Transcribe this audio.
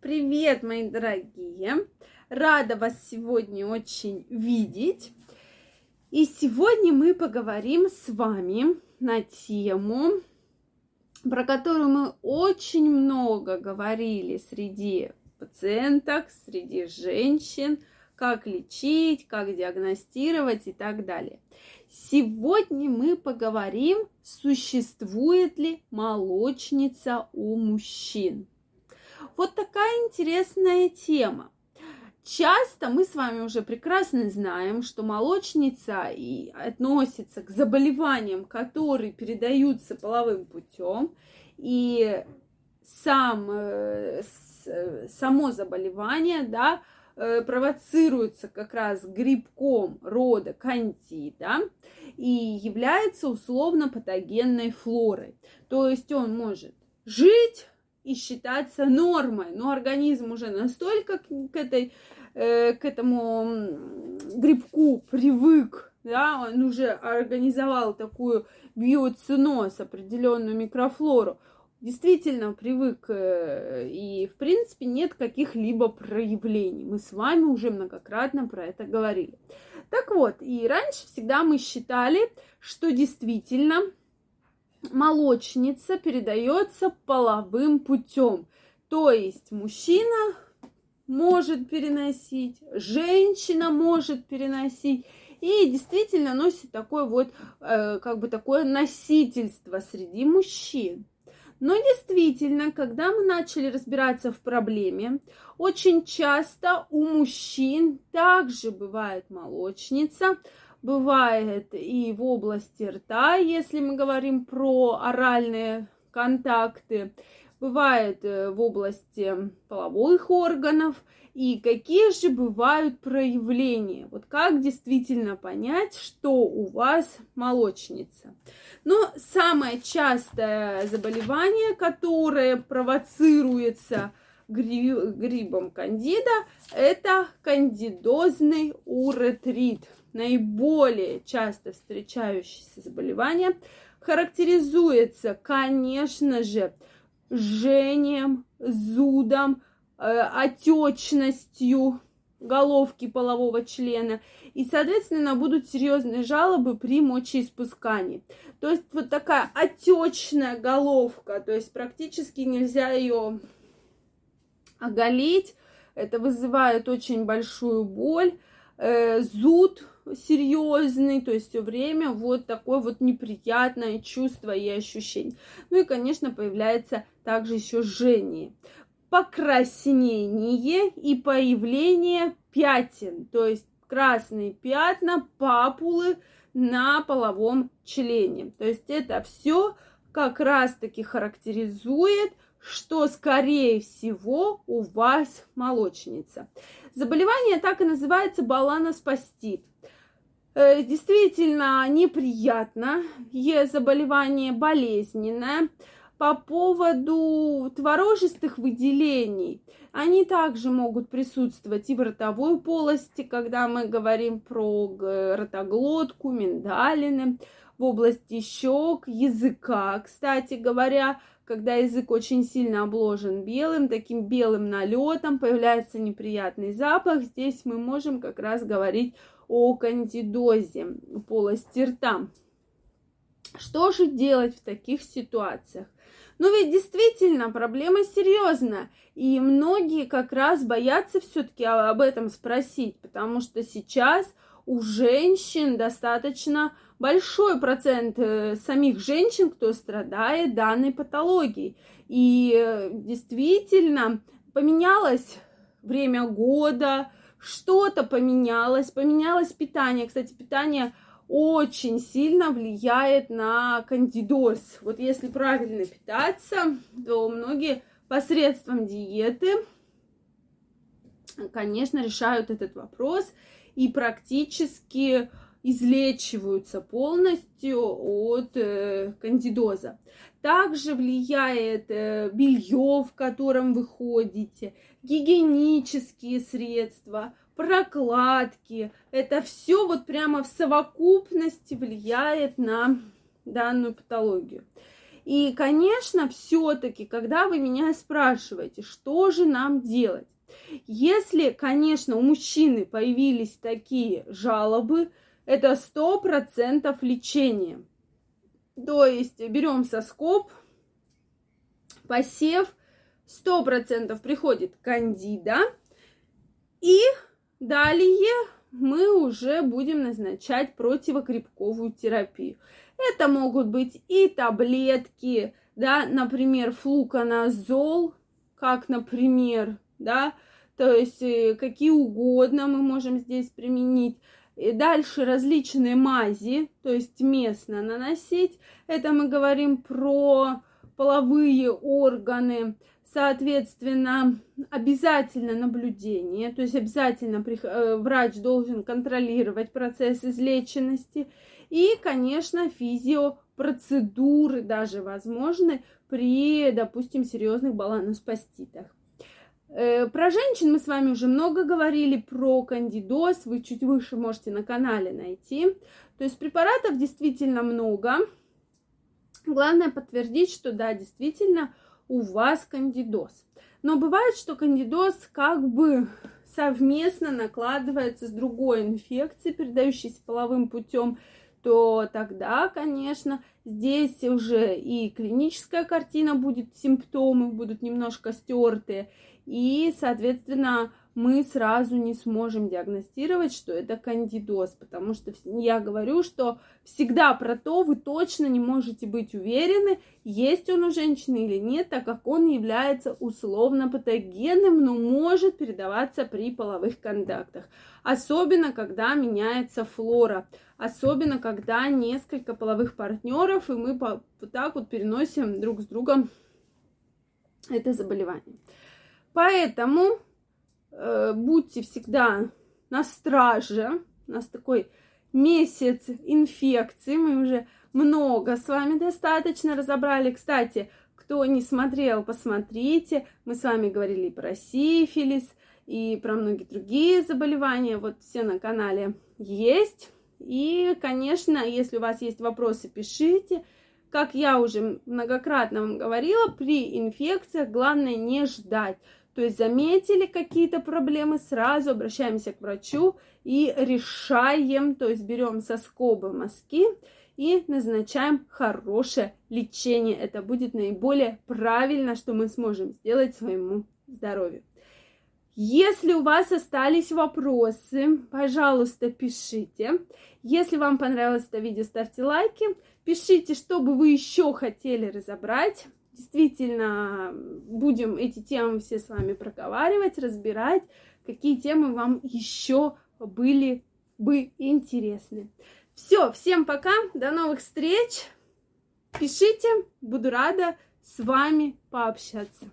Привет, мои дорогие! Рада вас сегодня очень видеть. И сегодня мы поговорим с вами на тему, про которую мы очень много говорили среди пациенток, среди женщин, как лечить, как диагностировать и так далее. Сегодня мы поговорим, существует ли молочница у мужчин. Вот такая интересная тема. Часто мы с вами уже прекрасно знаем, что молочница и относится к заболеваниям, которые передаются половым путем, и сам, э, само заболевание, да, э, провоцируется как раз грибком рода кандида и является условно патогенной флорой. То есть он может жить и считаться нормой, но организм уже настолько к этой Э, к этому грибку привык, да, он уже организовал такую биоциноз, определенную микрофлору, действительно привык, э, и, в принципе, нет каких-либо проявлений. Мы с вами уже многократно про это говорили. Так вот, и раньше всегда мы считали, что действительно молочница передается половым путем. То есть мужчина может переносить, женщина может переносить. И действительно носит такое вот, э, как бы такое носительство среди мужчин. Но действительно, когда мы начали разбираться в проблеме, очень часто у мужчин также бывает молочница, бывает и в области рта, если мы говорим про оральные контакты, бывает э, в области половых органов и какие же бывают проявления. Вот как действительно понять, что у вас молочница. Но самое частое заболевание, которое провоцируется грибом кандида, это кандидозный уретрит. Наиболее часто встречающееся заболевание характеризуется, конечно же, жжением, зудом, э, отечностью головки полового члена. И, соответственно, будут серьезные жалобы при мочеиспускании. То есть вот такая отечная головка, то есть практически нельзя ее оголить. Это вызывает очень большую боль, э, зуд, серьезный, то есть все время вот такое вот неприятное чувство и ощущение. Ну и, конечно, появляется также еще жжение, покраснение и появление пятен, то есть красные пятна, папулы на половом члене. То есть это все как раз-таки характеризует, что, скорее всего, у вас молочница. Заболевание так и называется баланоспастит. Э, действительно неприятно, заболевание болезненное. По поводу творожистых выделений, они также могут присутствовать и в ротовой полости, когда мы говорим про ротоглотку, миндалины, в области щек, языка. Кстати говоря, когда язык очень сильно обложен белым, таким белым налетом, появляется неприятный запах, здесь мы можем как раз говорить о кандидозе полости рта. Что же делать в таких ситуациях? Ну ведь действительно проблема серьезная, и многие как раз боятся все-таки об этом спросить, потому что сейчас у женщин достаточно большой процент э, самих женщин, кто страдает данной патологией. И э, действительно поменялось время года, что-то поменялось, поменялось питание. Кстати, питание очень сильно влияет на кандидоз. Вот если правильно питаться, то многие посредством диеты, конечно, решают этот вопрос и практически излечиваются полностью от э, кандидоза. Также влияет э, белье, в котором вы ходите, гигиенические средства, прокладки. Это все вот прямо в совокупности влияет на данную патологию. И, конечно, все-таки, когда вы меня спрашиваете, что же нам делать, если, конечно, у мужчины появились такие жалобы, это сто процентов лечение. То есть берем соскоб, посев, сто процентов приходит кандида, и далее мы уже будем назначать противокрепковую терапию. Это могут быть и таблетки, да, например, флуконазол, как, например, да, то есть э, какие угодно мы можем здесь применить. И дальше различные мази, то есть местно наносить. Это мы говорим про половые органы. Соответственно, обязательно наблюдение, то есть обязательно э, врач должен контролировать процесс излеченности. И, конечно, физиопроцедуры даже возможны при, допустим, серьезных баланоспаститах. Э, про женщин мы с вами уже много говорили, про кандидоз вы чуть выше можете на канале найти. То есть препаратов действительно много. Главное подтвердить, что да, действительно у вас кандидоз. Но бывает, что кандидоз как бы совместно накладывается с другой инфекцией, передающейся половым путем, то тогда, конечно, здесь уже и клиническая картина будет, симптомы будут немножко стертые, и, соответственно, мы сразу не сможем диагностировать, что это кандидоз, потому что я говорю, что всегда про то вы точно не можете быть уверены, есть он у женщины или нет, так как он является условно патогенным, но может передаваться при половых контактах. Особенно, когда меняется флора, особенно, когда несколько половых партнеров, и мы вот так вот переносим друг с другом это заболевание. Поэтому будьте всегда на страже. У нас такой месяц инфекции. Мы уже много с вами достаточно разобрали. Кстати, кто не смотрел, посмотрите. Мы с вами говорили про сифилис и про многие другие заболевания. Вот все на канале есть. И, конечно, если у вас есть вопросы, пишите. Как я уже многократно вам говорила, при инфекциях главное не ждать. То есть заметили какие-то проблемы, сразу обращаемся к врачу и решаем, то есть берем соскобы мазки и назначаем хорошее лечение. Это будет наиболее правильно, что мы сможем сделать своему здоровью. Если у вас остались вопросы, пожалуйста, пишите. Если вам понравилось это видео, ставьте лайки. Пишите, что бы вы еще хотели разобрать действительно будем эти темы все с вами проговаривать, разбирать, какие темы вам еще были бы интересны. Все, всем пока, до новых встреч. Пишите, буду рада с вами пообщаться.